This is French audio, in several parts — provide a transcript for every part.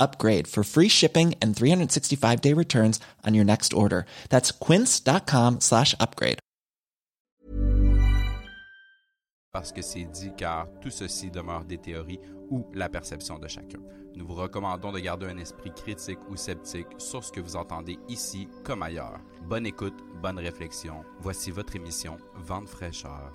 upgrade for free shipping and 365 day returns on your next order. That's quince.com slash upgrade. Parce que c'est dit car tout ceci demeure des théories ou la perception de chacun. Nous vous recommandons de garder un esprit critique ou sceptique sur ce que vous entendez ici comme ailleurs. Bonne écoute, bonne réflexion. Voici votre émission Vente fraîcheur.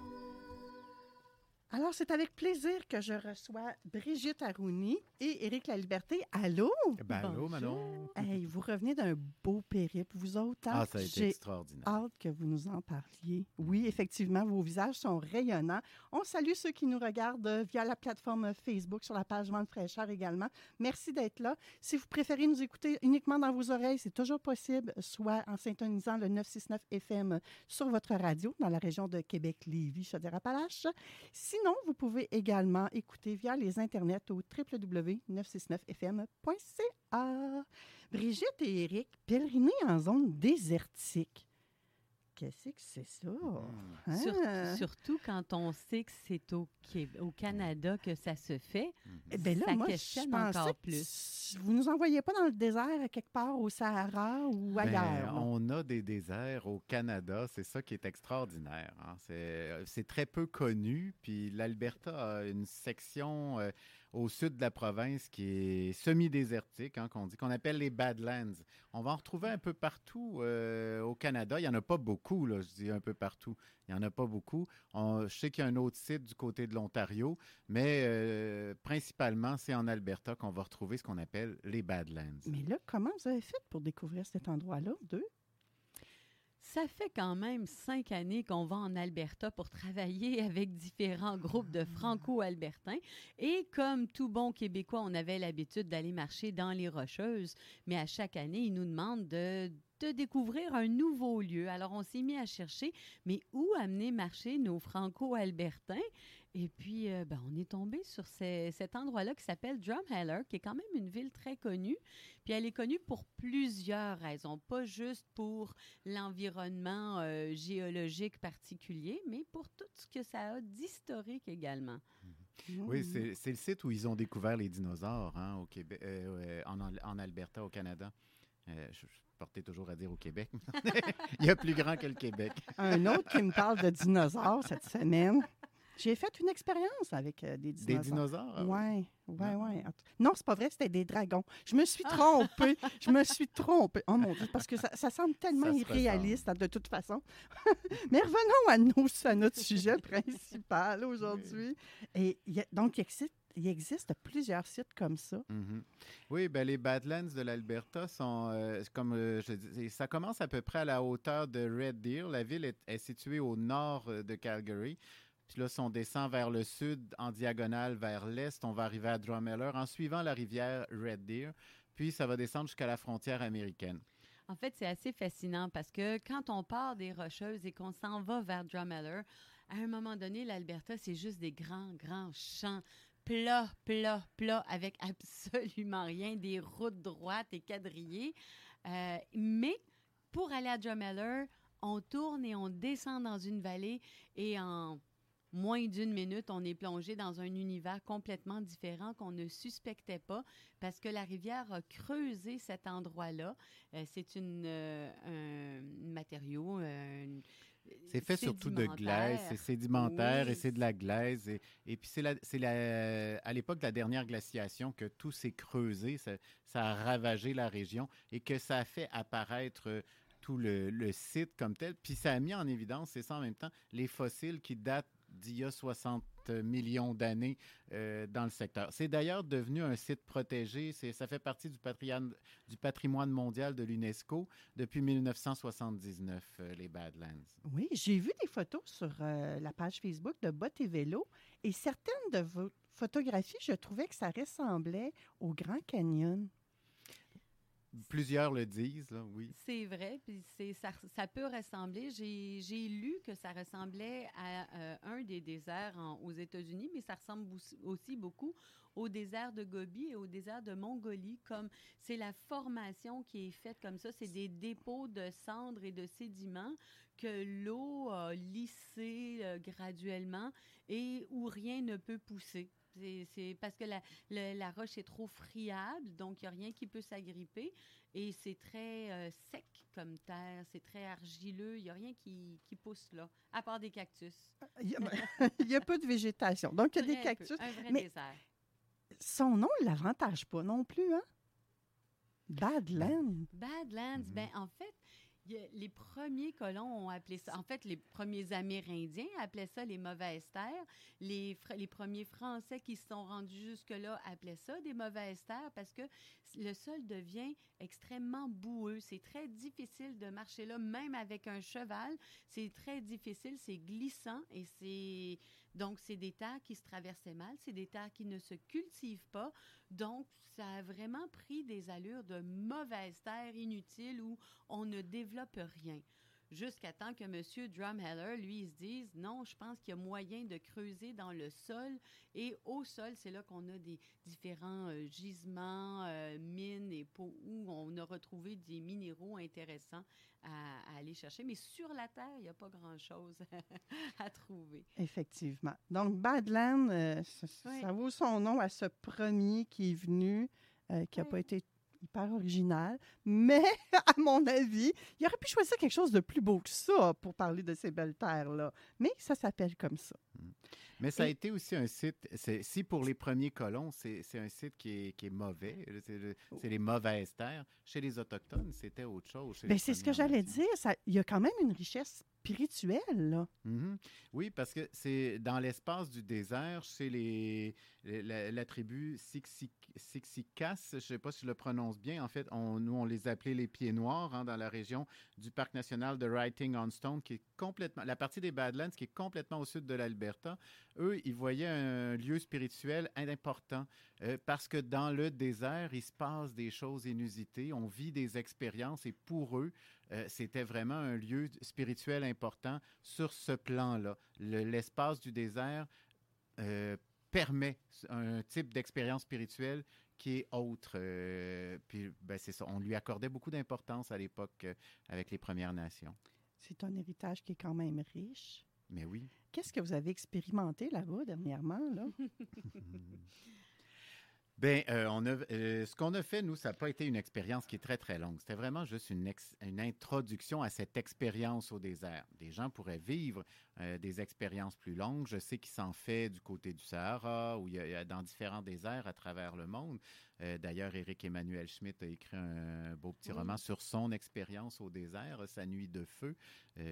Alors, c'est avec plaisir que je reçois Brigitte Arouni et Éric Laliberté. Allô? Ben, allô, Manon. Hey, vous revenez d'un beau périple, vous autres. hein? Ah, ça a été extraordinaire. hâte que vous nous en parliez. Oui, effectivement, vos visages sont rayonnants. On salue ceux qui nous regardent euh, via la plateforme Facebook, sur la page Vente fraîcheur également. Merci d'être là. Si vous préférez nous écouter uniquement dans vos oreilles, c'est toujours possible, soit en syntonisant le 969 FM sur votre radio dans la région de Québec, Lévis, Chaudière-Appalaches. Sinon, vous pouvez également écouter via les internets au www.969fm.ca. Brigitte et Eric, pèleriner en zone désertique. Qu'est-ce que c'est ça? Hein? Sur- surtout quand on sait que c'est au, Canada que ça se fait, Eh ben là, ça moi, je questionne pensais encore plus. Vous nous envoyez pas dans le désert, quelque part au Sahara ou Ben, ailleurs? là? on a des déserts au Canada, c'est ça qui est extraordinaire. hein. C'est euh, c'est très peu connu, puis l'Alberta a une section euh, au sud de la province qui est semi-désertique, hein, qu'on dit, qu'on appelle les Badlands. On va en retrouver un peu partout euh, au Canada. Il n'y en a pas beaucoup, là, je dis un peu partout. Il n'y en a pas beaucoup. Je sais qu'il y a un autre site du côté de l'Ontario, mais euh, principalement, c'est en Alberta qu'on va retrouver ce qu'on appelle les Badlands. Mais là, comment vous avez fait pour découvrir cet endroit-là, deux? Ça fait quand même cinq années qu'on va en Alberta pour travailler avec différents groupes de franco-albertains. Et comme tout bon Québécois, on avait l'habitude d'aller marcher dans les Rocheuses, mais à chaque année, ils nous demandent de, de découvrir un nouveau lieu. Alors, on s'est mis à chercher, mais où amener marcher nos franco-albertains? Et puis, euh, ben, on est tombé sur ce- cet endroit-là qui s'appelle Drumheller, qui est quand même une ville très connue. Puis elle est connue pour plusieurs raisons, pas juste pour l'environnement euh, géologique particulier, mais pour tout ce que ça a d'historique également. Oui, Mhm. c'est c'est le site où ils ont découvert les dinosaures hein, au Québec, euh, en, Al- en Alberta, au Canada. Euh, je, je portais toujours à dire au Québec. Il y a plus grand que le Québec. Un autre qui me parle de dinosaures cette semaine. J'ai fait une expérience avec euh, des Des dinosaures. dinosaures? ah oui. Oui, oui, oui. Non, c'est pas vrai, c'était des dragons. Je me suis trompée. Je me suis trompée. Oh mon Dieu, parce que ça, ça semble tellement Ça se irréaliste hein, de toute façon. Mais revenons à, nos, à notre sujet principal aujourd'hui. Et il y a- donc, il existe, il existe plusieurs sites comme ça. Mhm. Oui, ben, les Badlands de l'Alberta sont, euh, comme euh, je disais, ça commence à peu près à la hauteur de Red Deer. La ville est, est située au nord euh, de Calgary. Puis là, si on descend vers le sud, en diagonale vers l'est, on va arriver à Drumheller en suivant la rivière Red Deer. Puis ça va descendre jusqu'à la frontière américaine. En fait, c'est assez fascinant parce que quand on part des Rocheuses et qu'on s'en va vers Drumheller, à un moment donné, l'Alberta, c'est juste des grands, grands champs plats, plats, plats, avec absolument rien, des routes droites et quadrillées. Euh, mais pour aller à Drumheller, on tourne et on descend dans une vallée et en moins d'une minute, on est plongé dans un univers complètement différent qu'on ne suspectait pas parce que la rivière a creusé cet endroit-là. Euh, c'est une, euh, un matériau. euh, C'est fait surtout de glaise, c'est sédimentaire Oui. et c'est de la glaise. Et, et puis c'est à l'époque de la dernière glaciation que tout s'est creusé, ça, ça a ravagé la région et que ça a fait apparaître tout le, le site comme tel. Puis ça a mis en évidence, c'est ça en même temps, les fossiles qui datent d'il y a 60 millions d'années euh, dans le secteur. C'est d'ailleurs devenu un site protégé. Ça fait partie du patrimoine, mondial de l'UNESCO depuis 1979, euh, les Badlands. Oui, j'ai vu des photos sur euh, la page Facebook de Bottes et Vélo et certaines de vos photographies, je trouvais que ça ressemblait au Grand Canyon. Plusieurs le disent, oui. C'est vrai, puis ça, ça, peut ressembler. J'ai, lu que ça ressemblait à euh, un des déserts aux États-Unis, mais ça ressemble aussi beaucoup au désert de Gobi et au désert de Mongolie, comme c'est la formation qui est faite comme ça. C'est des dépôts de cendres et de sédiments que l'eau a lissé euh, graduellement et où rien ne peut pousser. C'est parce que la, la, la, roche est trop friable, donc il n'y a rien qui peut s'agripper. Et c'est très euh, sec comme terre, c'est très argileux. Il n'y a rien qui, qui, pousse là, à part des cactus. Il y a, peu de végétation. Donc, il y a des cactus. Peu, un vrai mais désert. Son nom ne l'avantage pas non plus, hein? Badlands. Badlands, mm -hmm. ben en fait, les premiers colons ont appelé ça, en fait, les premiers Amérindiens appelaient ça les mauvaises terres. Les, premiers Français qui se sont rendus jusque-là appelaient ça des mauvaises terres parce que le sol devient extrêmement boueux. C'est très difficile de marcher là, même avec un cheval. C'est très difficile, c'est glissant et c'est donc, c'est des terres qui se traversaient mal, c'est des terres qui ne se cultivent pas. Donc, ça a vraiment pris des allures de mauvaises terres inutiles où on ne développe rien. Jusqu'à temps que M. Drumheller, lui, il se dise non, je pense qu'il y a moyen de creuser dans le sol. Et au sol, c'est là qu'on a des différents euh, gisements, euh, mines et pots où on a retrouvé des minéraux intéressants à, à aller chercher. Mais sur la Terre, il n'y a pas grand-chose à trouver. Effectivement. Donc, Badland, euh, ça, oui. ça, vaut son nom à ce premier qui est venu, qui n'a oui. pas été hyper original, mais à mon avis, il aurait pu choisir quelque chose de plus beau que ça pour parler de ces belles terres-là. Mais ça s'appelle comme ça. Mais ça Et... a été aussi un site, si pour les premiers colons, c'est un site qui est, qui est mauvais, c'est les mauvaises terres. Chez les Autochtones, c'était autre chose. Ben, c'est ce que j'allais dire. Il y a quand même une richesse spirituelle, là. Mm -hmm. Oui, parce que c'est dans l'espace du désert, chez les, la, la, tribu Sixikas, je ne sais pas si je le prononce bien, en fait, on, nous, on les appelait les Pieds Noirs hein, dans la région du parc national de Writing on Stone, qui est complètement, la partie des Badlands qui est complètement au sud de l'Alberta. Eux, ils voyaient un lieu spirituel important euh, parce que dans le désert, il se passe des choses inusitées, on vit des expériences et pour eux, euh, c'était vraiment un lieu spirituel important sur ce plan-là. L'espace le, du désert euh, permet un type d'expérience spirituelle qui est autre. Euh, puis, ben, c'est ça. On lui accordait beaucoup d'importance à l'époque avec les Premières Nations. C'est un héritage qui est quand même riche. Mais oui. Qu'est-ce que vous avez expérimenté là-bas dernièrement, là? Bien, euh, on a, euh, ce qu'on a fait, nous, ça n'a pas été une expérience qui est très, très longue. C'était vraiment juste une, ex, une, introduction à cette expérience au désert. Des gens pourraient vivre euh, des expériences plus longues. Je sais qu'il s'en fait du côté du Sahara ou il y a, dans différents déserts à travers le monde. D'ailleurs, Éric Emmanuel Schmitt a écrit un beau petit oui. roman sur son expérience au désert, sa nuit de feu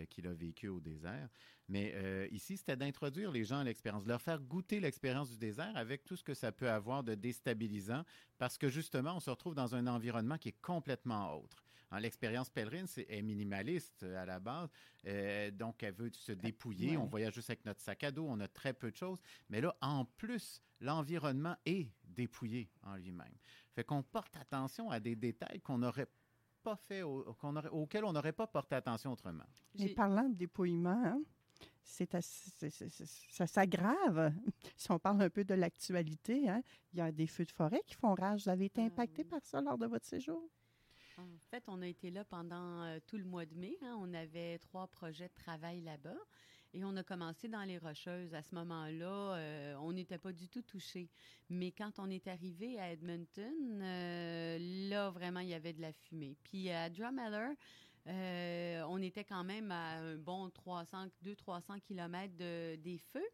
qu'il a vécu au désert. Mais euh, ici, c'était d'introduire les gens à l'expérience, de leur faire goûter l'expérience du désert avec tout ce que ça peut avoir de déstabilisant, parce que justement, on se retrouve dans un environnement qui est complètement autre. L'expérience pèlerine c'est, est minimaliste à la base, euh, donc elle veut se dépouiller. Ouais. On voyage juste avec notre sac à dos, on a très peu de choses. Mais là, en plus, l'environnement est dépouillé en lui-même. Fait qu'on porte attention à des détails qu'on n'aurait pas fait, qu'on aurait, auxquels on n'aurait pas porté attention autrement. Et parlant de dépouillement, hein? C'est ça s'aggrave. Si on parle un peu de l'actualité, hein, il y a des feux de forêt qui font rage. Vous avez été impacté par ça lors de votre séjour? En fait, on a été là pendant euh, tout le mois de mai. Hein. On avait trois projets de travail là-bas. Et on a commencé dans les Rocheuses. À ce moment-là, euh, on n'était pas du tout touché. Mais quand on est arrivé à Edmonton, euh, là, vraiment, il y avait de la fumée. Puis à Drumheller, euh, on était quand même à un bon 200-300 km de, des feux.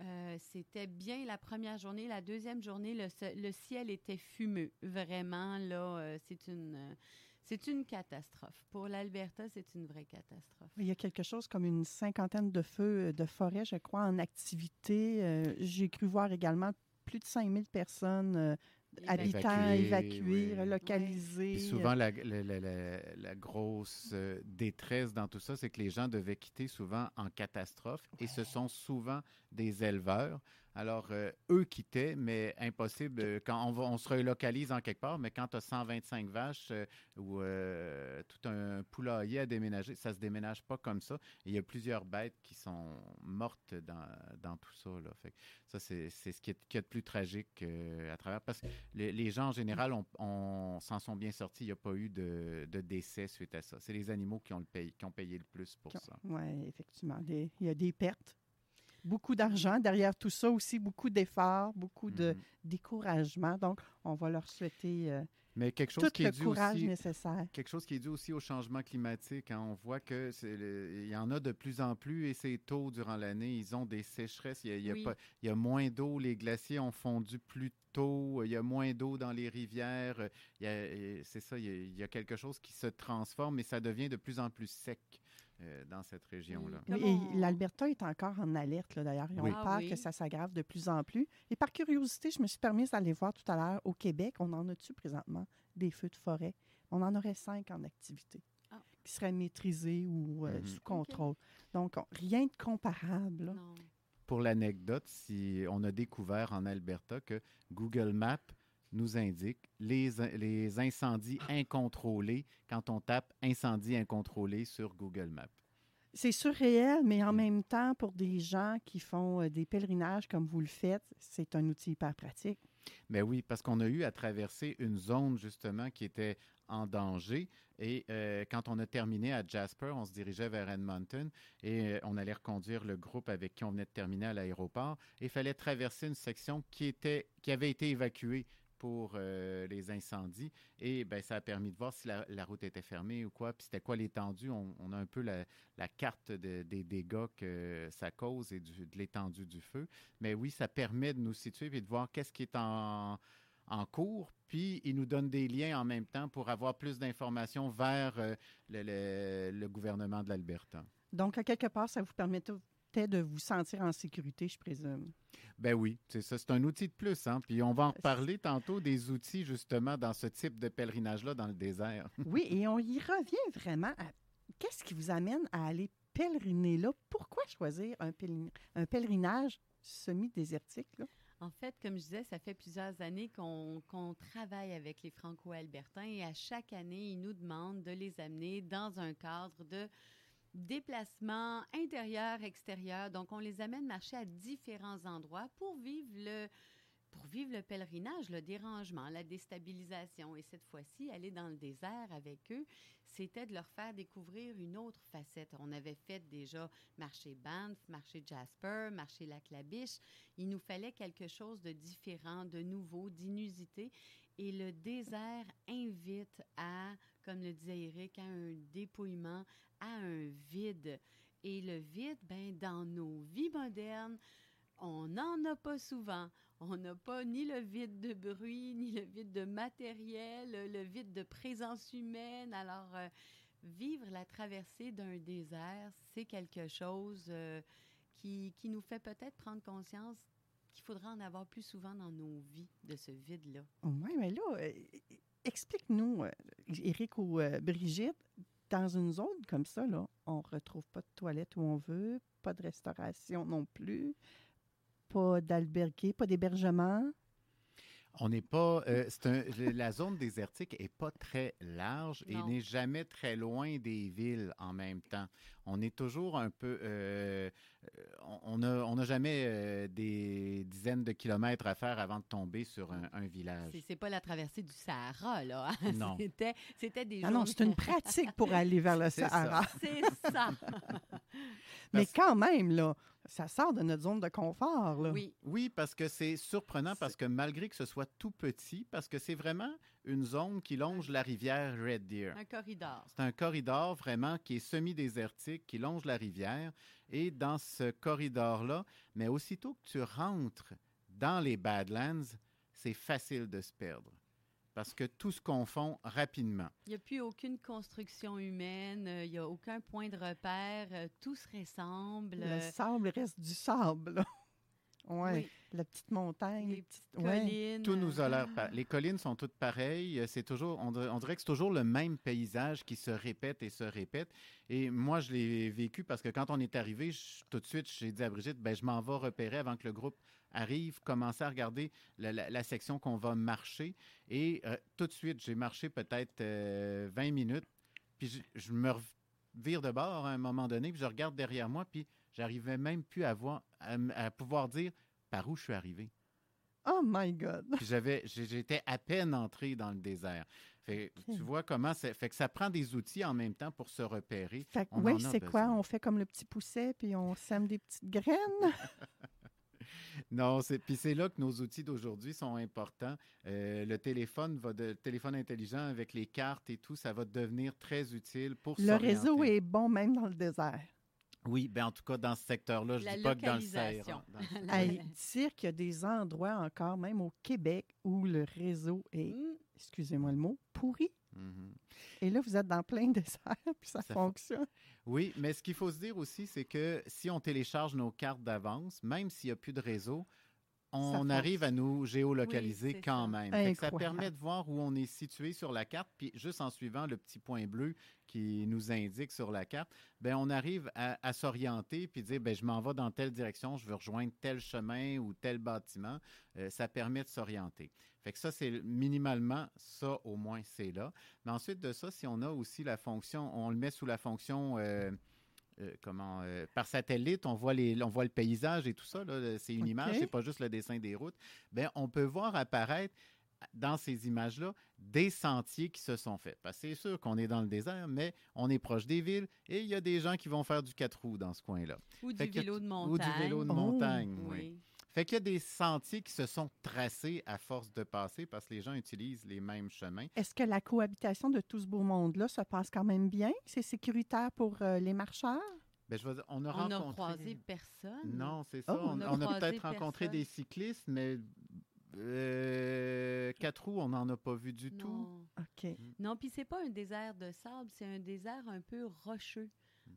Euh, c'était bien la première journée. La deuxième journée, le, ciel était fumeux. Vraiment, là, euh, c'est une c'est une catastrophe. Pour l'Alberta, c'est une vraie catastrophe. Il y a quelque chose comme une cinquantaine de feux de forêt, je crois, en activité. J'ai cru voir également plus de 5000 personnes habitants Évacués, évacués, oui. relocalisés. Puis souvent, la, la- la- la- la grosse euh, détresse dans tout ça, c'est que les gens devaient quitter souvent en catastrophe et ce sont souvent des éleveurs. Alors, euh, eux quittaient, mais impossible. euh, Quand on, va, on se relocalise en quelque part, mais quand tu as 125 vaches euh, ou tout un poulailler à déménager, ça se déménage pas comme ça. Il y a plusieurs bêtes qui sont mortes dans, dans tout ça. Là. Fait que ça, c'est ce qui est, qui est de plus tragique à travers. Parce que les, les gens, en général, on, on s'en sont bien sortis. Il n'y a pas eu de, de décès suite à ça. C'est les animaux qui ont, le payé, qui ont payé le plus pour ça. Oui, effectivement. Il y a des pertes. Beaucoup d'argent derrière tout ça aussi, beaucoup d'efforts, beaucoup de Mhm. découragement. Donc, on va leur souhaiter euh, Mais quelque chose tout qui le est dû courage aussi, nécessaire. quelque chose qui est dû aussi au changement climatique. hein. On voit que le- il y en a de plus en plus et c'est tôt durant l'année. Ils ont des sécheresses. Il y a, il y a Oui. pas- il y a moins d'eau. Les glaciers ont fondu plus tôt. Il y a moins d'eau dans les rivières. Il y a- et C'est ça. Il y, a, il y a quelque chose qui se transforme et ça devient de plus en plus sec euh, dans cette région-là. Oui. Comment et l'Alberta est encore en alerte, là, d'ailleurs. Ils ont Oui. Ah peur oui. que ça s'aggrave de plus en plus. Et par curiosité, je me suis permise d'aller voir tout à l'heure au Québec. On en a-tu présentement des feux de forêt? On en aurait cinq en activité Ah. qui seraient maîtrisés ou euh, Mhm. sous contrôle. Donc, on- rien de comparable. là. Non. Pour l'anecdote, si on a découvert en Alberta que Google Maps nous indique les, les incendies incontrôlés quand on tape incendie incontrôlé sur Google Maps. C'est surréel, mais en Mm. même temps, pour des gens qui font euh, des pèlerinages comme vous le faites, c'est un outil hyper pratique. Mais oui, parce qu'on a eu à traverser une zone justement qui était en danger. Et euh, quand on a terminé à Jasper, on se dirigeait vers Edmonton et euh, on allait reconduire le groupe avec qui on venait de terminer à l'aéroport. Il fallait traverser une section qui, était, qui avait été évacuée pour euh, les incendies. Et ben, ça a permis de voir si la, route était fermée ou quoi, puis c'était quoi l'étendue. On, a un peu la, carte de- des dégâts que ça cause et du- de l'étendue du feu. Mais oui, ça permet de nous situer et de voir qu'est-ce qui est en, en cours. Puis, il nous donne des liens en même temps pour avoir plus d'informations vers euh, le, le- gouvernement de l'Alberta. Donc, à quelque part, ça vous permettait de vous sentir en sécurité, je présume? Ben oui, c'est ça. C'est un outil de plus. Hein? Puis, on va en reparler tantôt des outils, justement, dans ce type de pèlerinage-là dans le désert. Oui, et on y revient vraiment à qu'est-ce qui vous amène à aller pèleriner là? Pourquoi choisir un, pèlerin- un pèlerinage semi-désertique? là? En fait, comme je disais, ça fait plusieurs années qu'on qu'on travaille avec les Franco-Albertains et à chaque année, ils nous demandent de les amener dans un cadre de déplacement intérieur-extérieur. Donc, on les amène marcher à différents endroits pour vivre le, pour vivre le pèlerinage, le dérangement, la déstabilisation. Et cette fois-ci, aller dans le désert avec eux, c'était de leur faire découvrir une autre facette. On avait fait déjà marcher Banff, marcher Jasper, marcher Lac-la-Biche. Il nous fallait quelque chose de différent, de nouveau, d'inusité. Et le désert invite à, comme le disait Eric, à un dépouillement, à un vide. Et le vide, ben, dans nos vies modernes, on n'en a pas souvent. On n'a pas ni le vide de bruit, ni le vide de matériel, le vide de présence humaine. Alors, euh, vivre la traversée d'un désert, c'est quelque chose euh, qui, qui nous fait peut-être prendre conscience qu'il faudra en avoir plus souvent dans nos vies de ce vide-là. Oui, mais là, euh, explique-nous, euh, Éric ou euh, Brigitte, dans une zone comme ça, on ne retrouve pas de toilette où on veut, pas de restauration non plus, pas d'albergué, pas d'hébergement? On n'est pas. euh, un- la zone désertique est pas très large et n'est jamais très loin des villes en même temps. On est toujours un peu. euh, euh, on n'a on n'a jamais euh, des dizaines de kilomètres à faire avant de tomber sur un, un village. C'est- pas la traversée du Sahara, là. hein. Non. C'était, c'était des Ah non, c'est une pratique pour aller vers le C'est ça. Sahara. C'est ça. Mais quand même, là, ça sort de notre zone de confort. Là. Oui. Oui, parce que c'est surprenant, parce que malgré que ce soit tout petit, parce que c'est vraiment une zone qui longe la rivière Red Deer. Un corridor. C'est un corridor vraiment qui est semi-désertique, qui longe la rivière. Et dans ce corridor-là, mais aussitôt que tu rentres dans les Badlands, c'est facile de se perdre. Parce que tout se confond rapidement. Il n'y a plus aucune construction humaine, euh, il n'y a aucun point de repère, euh, tout se ressemble. Le euh, sable reste du sable. Ouais. oui, La petite montagne. les petites ouais. collines. Tout nous a l'air. pa- Les collines sont toutes pareilles. C'est toujours, on dirait, on dirait que c'est toujours le même paysage qui se répète et se répète. Et moi, je l'ai vécu parce que quand on est arrivé, je- tout de suite, j'ai dit à Brigitte, ben, je m'en vais repérer avant que le groupe arrive, commencer à regarder la, la- la section qu'on va marcher. Et euh, tout de suite, j'ai marché peut-être euh, 20 minutes. Puis je, je me vire de bord à un moment donné, puis je regarde derrière moi, puis j'arrivais même plus à, voir, à pouvoir dire par où je suis arrivé. Oh my God. J'avais, j'étais à peine entré dans le désert. Fait, Ok. Tu vois comment c'est. Fait que ça prend des outils en même temps pour se repérer. Fait que, oui, c'est quoi? On fait comme le petit pousset, puis on sème des petites graines. Non, c'est puis c'est là que nos outils d'aujourd'hui sont importants. Euh, le téléphone va de le téléphone intelligent avec les cartes et tout, ça va devenir très utile pour Le réseau est bon même dans le désert. Oui, ben en tout cas dans ce secteur-là, je La dis pas que dans le. Sahara. Dire qu'il y a des endroits encore, même au Québec, où le réseau est, Mm, excusez-moi le mot, pourri. Mhm. Et là, vous êtes dans plein désert, puis ça, Ça fonctionne. Oui, mais ce qu'il faut se dire aussi, c'est que si on télécharge nos cartes d'avance, même s'il n'y a plus de réseau, on arrive à nous géolocaliser Oui, quand ça. même. Ça permet de voir où on est situé sur la carte, puis juste en suivant le petit point bleu qui nous indique sur la carte, ben on arrive à, à s'orienter puis dire ben je m'en vais dans telle direction, je veux rejoindre tel chemin ou tel bâtiment. Euh, ça permet de s'orienter. Fait que ça c'est minimalement ça au moins c'est là. Mais ensuite de ça, si on a aussi la fonction, on le met sous la fonction euh, euh, comment euh, par satellite, on voit les, on voit le paysage et tout ça. là, C'est une OK. image, c'est pas juste le dessin des routes. Ben on peut voir apparaître dans ces images-là des sentiers qui se sont faits. Parce que c'est sûr qu'on est dans le désert, mais on est proche des villes et il y a des gens qui vont faire du quatre roues dans ce coin-là. Ou Fait du que- vélo de Ou montagne. du vélo de Oh. montagne. oui. Oui. Fait qu'il y a des sentiers qui se sont tracés à force de passer parce que les gens utilisent les mêmes chemins. Est-ce que la cohabitation de tout ce beau monde-là se passe quand même bien? C'est sécuritaire pour euh, les marcheurs? Ben, je vais dire, on a On n'a rencontré... croisé personne. Non, c'est ça. Oh, on, on a peut-être rencontré des cyclistes, mais euh, quatre roues, on n'en a pas vu du tout. Non. OK. Non, puis c'est pas un désert de sable, c'est un désert un peu rocheux.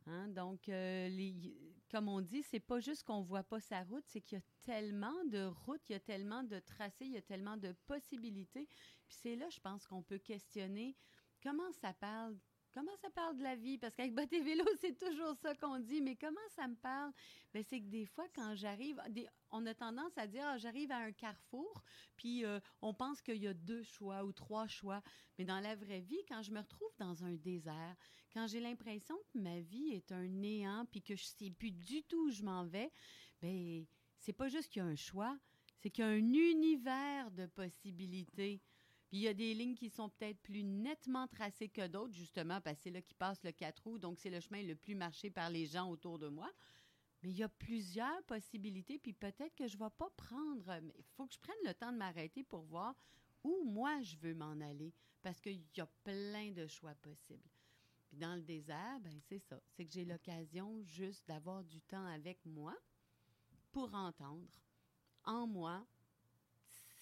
hein. Donc, euh, les- comme on dit, c'est pas juste qu'on voit pas sa route, c'est qu'il y a tellement de routes, il y a tellement de tracés, il y a tellement de possibilités. Puis c'est là, je pense qu'on peut questionner comment ça parle. Comment ça parle de la vie? Parce qu'avec Bottes et Vélo, c'est toujours ça qu'on dit. Mais comment ça me parle? Ben, c'est que des fois, quand j'arrive, on a tendance à dire, ah, j'arrive à un carrefour, puis euh, on pense qu'il y a deux choix ou trois choix. Mais dans la vraie vie, quand je me retrouve dans un désert, quand j'ai l'impression que ma vie est un néant, puis que je sais plus du tout où je m'en vais, ben c'est pas juste qu'il y a un choix, c'est qu'il y a un univers de possibilités. Puis il y a des lignes qui sont peut-être plus nettement tracées que d'autres, justement, parce que c'est là qui passe le quatre roues, donc c'est le chemin le plus marché par les gens autour de moi. Mais il y a plusieurs possibilités, puis peut-être que je ne vais pas prendre. Il faut que je prenne le temps de m'arrêter pour voir où moi je veux m'en aller, parce qu'il y a plein de choix possibles. Puis dans le désert, ben c'est ça. C'est que j'ai l'occasion juste d'avoir du temps avec moi pour entendre en moi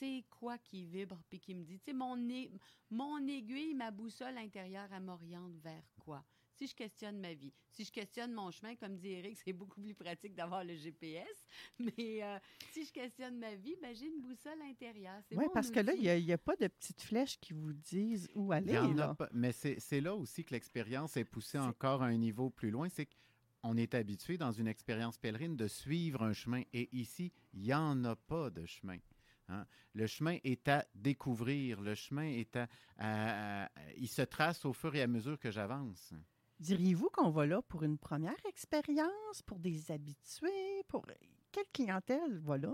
c'est quoi qui vibre puis qui me dit, tu sais, mon, ai- mon aiguille, ma boussole intérieure, elle m'oriente vers quoi? Si je questionne ma vie, si je questionne mon chemin, comme dit Eric, c'est beaucoup plus pratique d'avoir le GPS, mais euh, si je questionne ma vie, ben, j'ai une boussole intérieure. Oui, parce que là, il n'y a, pas de petites flèches qui vous disent où Il aller. y en a là. pas- mais c'est là aussi que l'expérience est poussée encore à un niveau plus loin. C'est qu'on est habitué dans une expérience pèlerine de suivre un chemin. Et ici, il n'y en a pas de chemin. Hein. Le chemin est à découvrir. Le chemin est à, à- à- Il se trace au fur et à mesure que j'avance. Diriez-vous qu'on va là pour une première expérience, pour des habitués, pour quelle clientèle va là?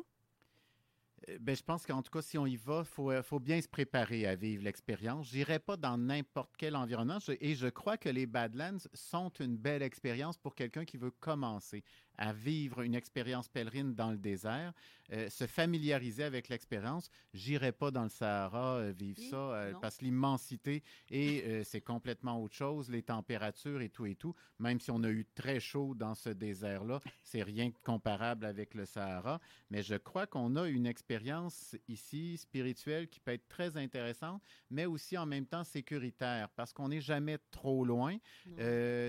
Euh, Ben, je pense qu'en tout cas, si on y va, il faut, euh, faut bien se préparer à vivre l'expérience. Je n'irai pas dans n'importe quel environnement je- et je crois que les Badlands sont une belle expérience pour quelqu'un qui veut commencer à vivre une expérience pèlerine dans le désert, euh, se familiariser avec l'expérience. J'irai pas dans le Sahara euh, vivre Oui, ça euh, parce que l'immensité et c'est complètement autre chose, les températures et tout et tout. Même si on a eu très chaud dans ce désert-là, c'est rien de comparable avec le Sahara. Mais je crois qu'on a une expérience ici spirituelle qui peut être très intéressante, mais aussi en même temps sécuritaire parce qu'on n'est jamais trop loin.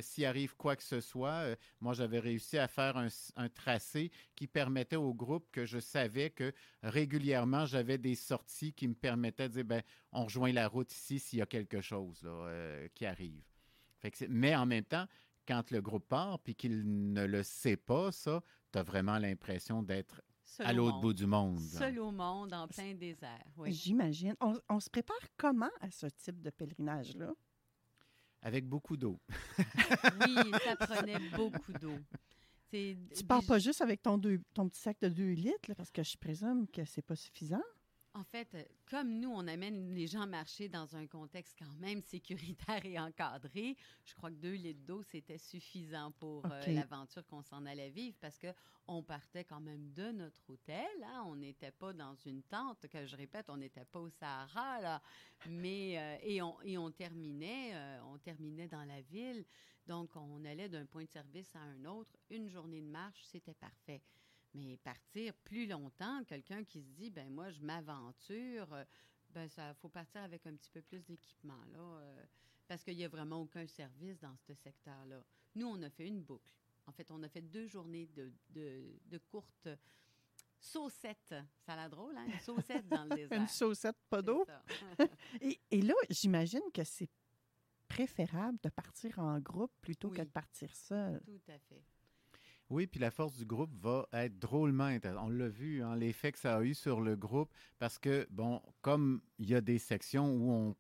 S'il arrive quoi que ce soit, moi j'avais réussi à faire un, un tracé qui permettait au groupe que je savais que régulièrement j'avais des sorties qui me permettaient de dire ben on rejoint la route ici s'il y a quelque chose là, euh, qui arrive. Fait que c'est- mais en même temps, quand le groupe part puis qu'il ne le sait pas, ça, tu as vraiment l'impression d'être Seul à au l'autre bout du monde. Seul au monde, en plein désert. Oui. J'imagine. On, on se prépare comment à ce type de pèlerinage-là? Avec beaucoup d'eau. oui, ça prenait beaucoup d'eau. Tu pars pas juste avec ton, deux- ton petit sac de 2 litres, là, parce que je présume que c'est pas suffisant. En fait, euh, comme nous, on amène les gens marcher dans un contexte quand même sécuritaire et encadré, je crois que deux litres d'eau, c'était suffisant pour euh, l'aventure qu'on s'en allait vivre parce que on partait quand même de notre hôtel. hein. On n'était pas dans une tente, que je répète, on n'était pas au Sahara, là. Mais, euh, et, on, et on terminait, euh, on terminait dans la ville. Donc, on allait d'un point de service à un autre. Une journée de marche, c'était parfait. Mais partir plus longtemps, quelqu'un qui se dit, ben moi, je m'aventure, euh, ben ça, faut partir avec un petit peu plus d'équipement, là, euh, parce qu'il n'y a vraiment aucun service dans ce secteur-là. Nous, on a fait une boucle. En fait, on a fait deux journées de, de, de courtes saucettes. Ça a l'air drôle, hein? Une saucette dans le désert. Une saucette, pas d'eau? Et, et là, j'imagine que c'est préférable de partir en groupe plutôt Oui. que de partir seul? Tout à fait. Oui, puis la force du groupe va être drôlement intéressante. On l'a vu, hein, l'effet que ça a eu sur le groupe, parce que, bon, comme il y a des sections où on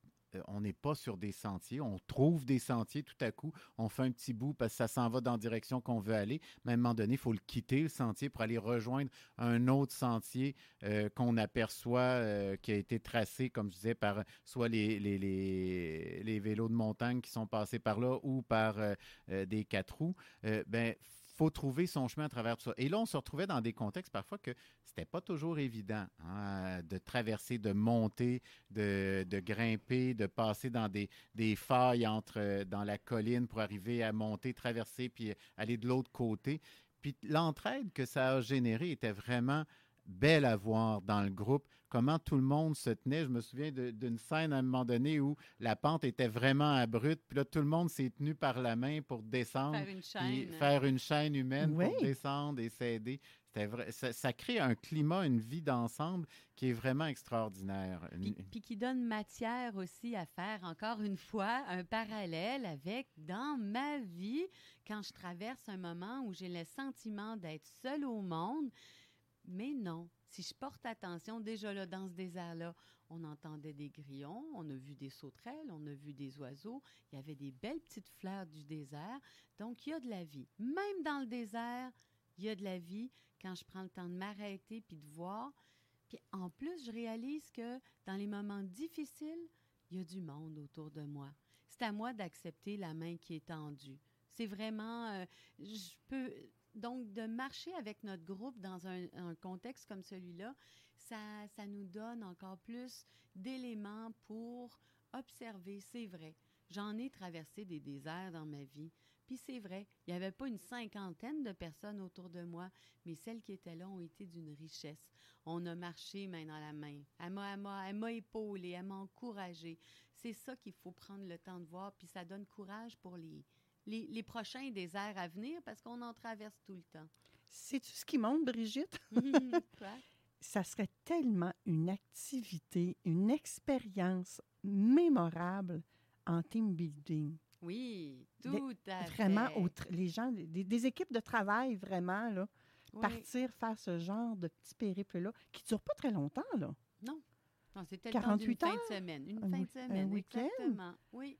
on n'est pas sur des sentiers, on trouve des sentiers tout à coup, on fait un petit bout parce que ça s'en va dans la direction qu'on veut aller, mais à un moment donné, il faut le quitter, le sentier, pour aller rejoindre un autre sentier euh, qu'on aperçoit, euh, qui a été tracé, comme je disais, par soit les, les, les, vélos de montagne qui sont passés par là ou par euh, euh, des quatre roues. Euh, ben, faut trouver son chemin à travers tout ça. Et là, on se retrouvait dans des contextes parfois que c'était pas toujours évident hein, de traverser, de monter, de, de grimper, de passer dans des, des failles entre euh, dans la colline pour arriver à monter, traverser, puis aller de l'autre côté. Puis l'entraide que ça a généré était vraiment belle à voir dans le groupe, comment tout le monde se tenait. Je me souviens d'une scène à un moment donné où la pente était vraiment abrupte, puis là, tout le monde s'est tenu par la main pour descendre Faire une puis chaîne. faire une chaîne humaine Oui. pour descendre et s'aider. C'était vrai, ça, ça crée un climat, une vie d'ensemble qui est vraiment extraordinaire. Puis, puis qui donne matière aussi à faire, encore une fois, un parallèle avec dans ma vie, quand je traverse un moment où j'ai le sentiment d'être seule au monde. Mais non, si je porte attention, déjà là, dans ce désert-là, on entendait des grillons, on a vu des sauterelles, on a vu des oiseaux, il y avait des belles petites fleurs du désert. Donc, il y a de la vie. Même dans le désert, il y a de la vie quand je prends le temps de m'arrêter puis de voir. Puis en plus, je réalise que dans les moments difficiles, il y a du monde autour de moi. C'est à moi d'accepter la main qui est tendue. C'est vraiment, euh, je peux donc de marcher avec notre groupe dans un, contexte comme celui-là, ça, ça nous donne encore plus d'éléments pour observer. C'est vrai. J'en ai traversé des déserts dans ma vie. Puis c'est vrai, il n'y avait pas une cinquantaine de personnes autour de moi, mais celles qui étaient là ont été d'une richesse. On a marché main dans la main. Elle m'a, m'a, elle m'a épaulée, elle m'a encouragée. C'est ça qu'il faut prendre le temps de voir, puis ça donne courage pour les, les, les prochains déserts à venir parce qu'on en traverse tout le temps. Sais-tu ce qui monte, Brigitte? Ça serait tellement une activité, une expérience mémorable en team building. Oui, tout à Vraiment, fait. les gens, des, des équipes de travail, vraiment, là, Oui. partir faire ce genre de petit périple-là, qui ne dure pas très longtemps, là. Non. Non, c'était le temps 48 d'une fin heures? de semaine. Une Un fin de semaine, exactement. Oui.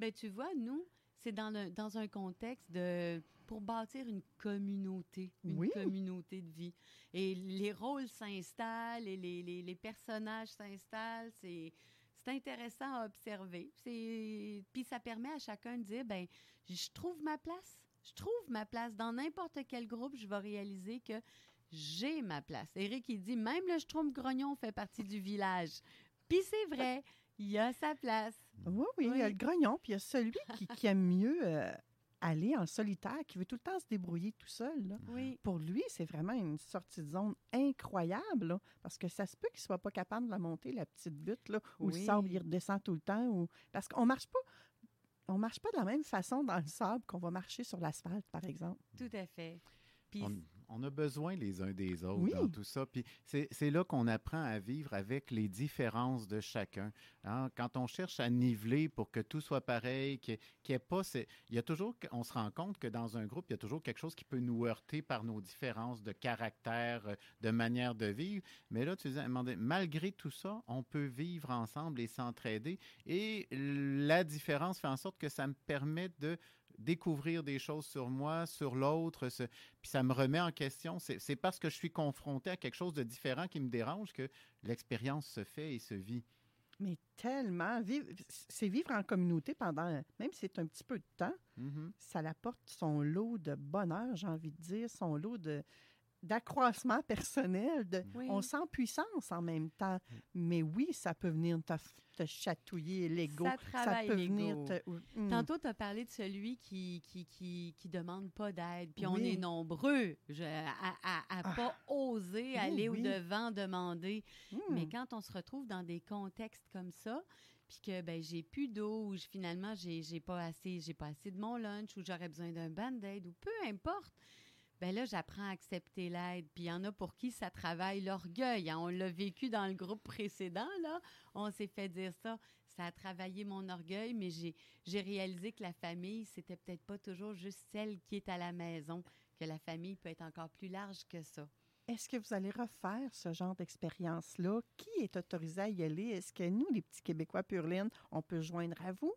Ben tu vois, nous, c'est dans, le, dans un contexte de pour bâtir une communauté, une Oui. communauté de vie. Et les rôles s'installent et les, les, les personnages s'installent. C'est c'est intéressant à observer. C'est puis ça permet à chacun de dire ben je trouve ma place. Je trouve ma place dans n'importe quel groupe. Je vais réaliser que j'ai ma place. Eric, il dit même le Schtroumpf Grognon fait partie du village. Puis c'est vrai, il a sa place. Oui, oui, il y a le grognon, puis il y a celui qui, qui aime mieux euh, aller en solitaire, qui veut tout le temps se débrouiller tout seul. là. Oui. Pour lui, c'est vraiment une sortie de zone incroyable, là, parce que ça se peut qu'il soit pas capable de la monter, la petite butte, là, où le sable il redescend tout le temps. Ou... Parce qu'on marche pas. On marche pas de la même façon dans le sable qu'on va marcher sur l'asphalte, par exemple. Tout à fait. Puis On, on a besoin les uns des autres Oui. dans tout ça. Puis c'est là qu'on apprend à vivre avec les différences de chacun. hein. Quand on cherche à niveler pour que tout soit pareil, qu'il n'y ait pas. c'est- Il y a toujours, on se rend compte que dans un groupe, il y a toujours quelque chose qui peut nous heurter par nos différences de caractère, euh, de manière de vivre. Mais là, tu disais, malgré tout ça, on peut vivre ensemble et s'entraider. Et la différence fait en sorte que ça me permet de découvrir des choses sur moi, sur l'autre, puis ça me remet en question. C'est parce que je suis confronté à quelque chose de différent qui me dérange que l'expérience se fait et se vit. Mais tellement. C'est vivre en communauté pendant, même si c'est un petit peu de temps, Mhm. ça apporte son lot de bonheur, j'ai envie de dire, son lot de d'accroissement personnel. De, Oui. On sent puissance en même temps. Mais oui, ça peut venir te, chatouiller l'ego. Ça travaille peut l'ego. venir te... Mm. Tantôt, tu as parlé de celui qui qui, qui, qui demande pas d'aide. Puis on est nombreux je- à, à, à Ah. pas oser Oui, aller oui. au-devant, demander. Mm. Mais quand on se retrouve dans des contextes comme ça, puis que ben j'ai plus d'eau ou je- finalement j'ai j'ai pas assez j'ai pas assez de mon lunch ou j'aurais besoin d'un band-aid ou peu importe. Ben là, j'apprends à accepter l'aide. Puis il y en a pour qui ça travaille l'orgueil. hein. On l'a vécu dans le groupe précédent, là. On s'est fait dire ça. Ça a travaillé mon orgueil, mais j'ai réalisé que la famille, c'était peut-être pas toujours juste celle qui est à la maison, que la famille peut être encore plus large que ça. Est-ce que vous allez refaire ce genre d'expérience-là? Qui est autorisé à y aller? Est-ce que nous, les petits Québécois purlines, on peut joindre à vous?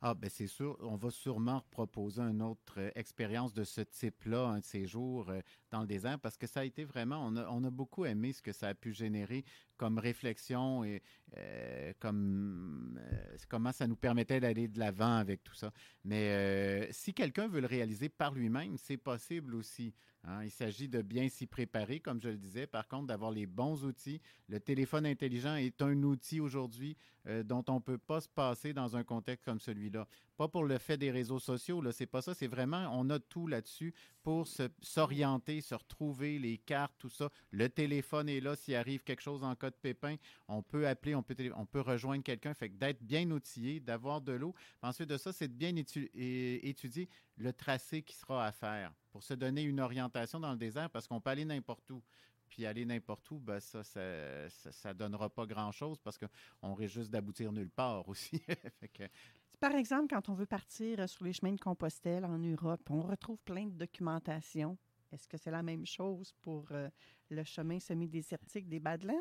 Ah, ben c'est sûr, on va sûrement proposer une autre euh, expérience de ce type-là, un de euh, dans le désert, parce que ça a été vraiment, on a, on a beaucoup aimé ce que ça a pu générer comme réflexion et euh, comme euh, comment ça nous permettait d'aller de l'avant avec tout ça. Mais euh, si quelqu'un veut le réaliser par lui-même, c'est possible aussi. hein. Il s'agit de bien s'y préparer, comme je le disais. Par contre, d'avoir les bons outils. Le téléphone intelligent est un outil aujourd'hui dont on ne peut pas se passer dans un contexte comme celui-là. Pas pour le fait des réseaux sociaux, là, c'est pas ça. C'est vraiment, on a tout là-dessus pour se- s'orienter, se retrouver, les cartes, tout ça. Le téléphone est là. S'il arrive quelque chose en cas de pépin, on peut appeler, on peut, on peut rejoindre quelqu'un. Fait que d'être bien outillé, d'avoir de l'eau. Ensuite de ça, c'est de bien étudier le tracé qui sera à faire pour se donner une orientation dans le désert parce qu'on peut aller n'importe où. Puis aller n'importe où, ben ça, ça, ça, ça donnera pas grand-chose parce qu'on risque juste d'aboutir nulle part aussi. Fait que, Par exemple, quand on veut partir euh, sur les chemins de Compostelle en Europe, on retrouve plein de documentation. Est-ce que c'est la même chose pour euh, le chemin semi-désertique des Badlands?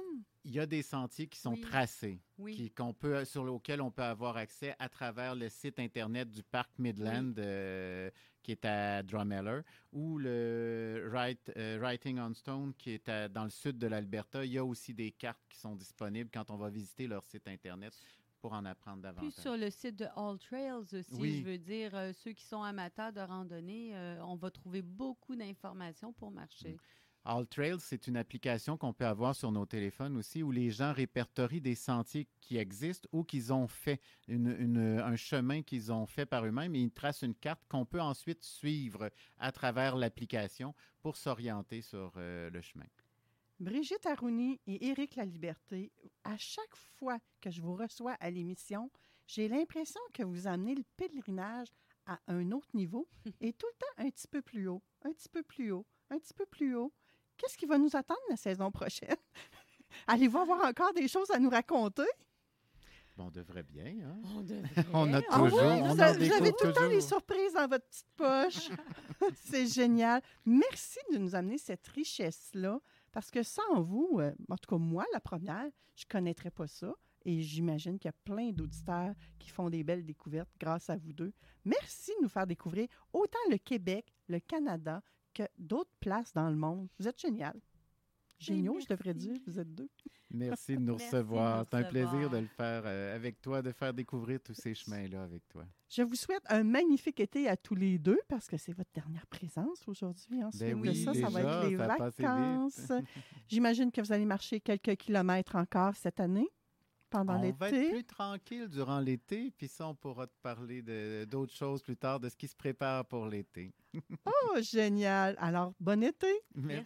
il y a des sentiers qui sont Oui. tracés, Oui. qui, qu'on peut, sur lesquels on peut avoir accès à travers le site Internet du parc Midland, euh, qui est à Drumeller, ou le Write- euh, Writing on Stone, qui est à- dans le sud de l'Alberta. Il y a aussi des cartes qui sont disponibles quand on va visiter leur site Internet pour en apprendre Puis davantage. sur le site de All Trails aussi, Oui. je veux dire, euh, ceux qui sont amateurs de randonnée, euh, on va trouver beaucoup d'informations pour marcher. All Trails, c'est une application qu'on peut avoir sur nos téléphones aussi, où les gens répertorient des sentiers qui existent ou qu'ils ont fait, une- une- un chemin qu'ils ont fait par eux-mêmes, et ils tracent une carte qu'on peut ensuite suivre à travers l'application pour s'orienter sur euh, le chemin. Brigitte Arouni et Éric Laliberté, à chaque fois que je vous reçois à l'émission, j'ai l'impression que vous amenez le pèlerinage à un autre niveau et tout le temps un petit peu plus haut, un petit peu plus haut, un petit peu plus haut. Qu'est-ce qui va nous attendre la saison prochaine? Allez-vous avoir encore des choses à nous raconter? Bon, on devrait bien, hein? On On a Ah oui, toujours, on vous, en a- vous découvre avez tout le temps des surprises dans votre petite poche. C'est génial. Merci de nous amener cette richesse-là, parce que sans vous, euh, en tout cas moi, la première, je ne connaîtrais pas ça. Et j'imagine qu'il y a plein d'auditeurs qui font des belles découvertes grâce à vous deux. Merci de nous faire découvrir autant le Québec, le Canada que d'autres places dans le monde. Vous êtes génial. Géniaux, je devrais dire, vous êtes deux. Merci de nous recevoir. C'est un plaisir de le faire euh, avec toi, de faire découvrir tous ces chemins-là avec toi. Je vous souhaite un magnifique été à tous les deux parce que c'est votre dernière présence aujourd'hui. Ensuite Ben de oui, ça, ça va déjà, être les vacances. J'imagine que vous allez marcher quelques kilomètres encore cette année. pendant on va être l'été. plus tranquille durant l'été, puis ça, on pourra te parler d'autres choses plus tard, de ce qui se prépare pour l'été. Oh, génial! Alors, bon été! Merci.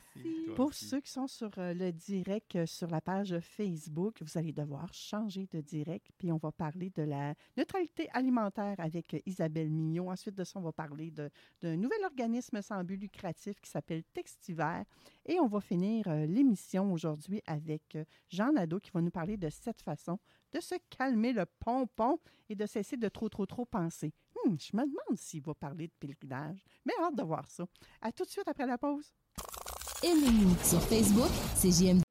Pour aussi. ceux qui sont sur euh, le direct euh, sur la page Facebook, vous allez devoir changer de direct, puis on va parler de la neutralité alimentaire avec euh, Isabelle Mignot. Ensuite de ça, on va parler d'un nouvel organisme sans but lucratif qui s'appelle Textiver. Et on va finir l'émission aujourd'hui avec Jean Nadeau qui va nous parler de cette façon de se calmer le pompon et de cesser de trop, trop, trop penser. Hmm, je me demande s'il va parler de pèlerinage, mais hâte de voir ça. À tout de suite après la pause. Aimez-nous sur Facebook, c'est.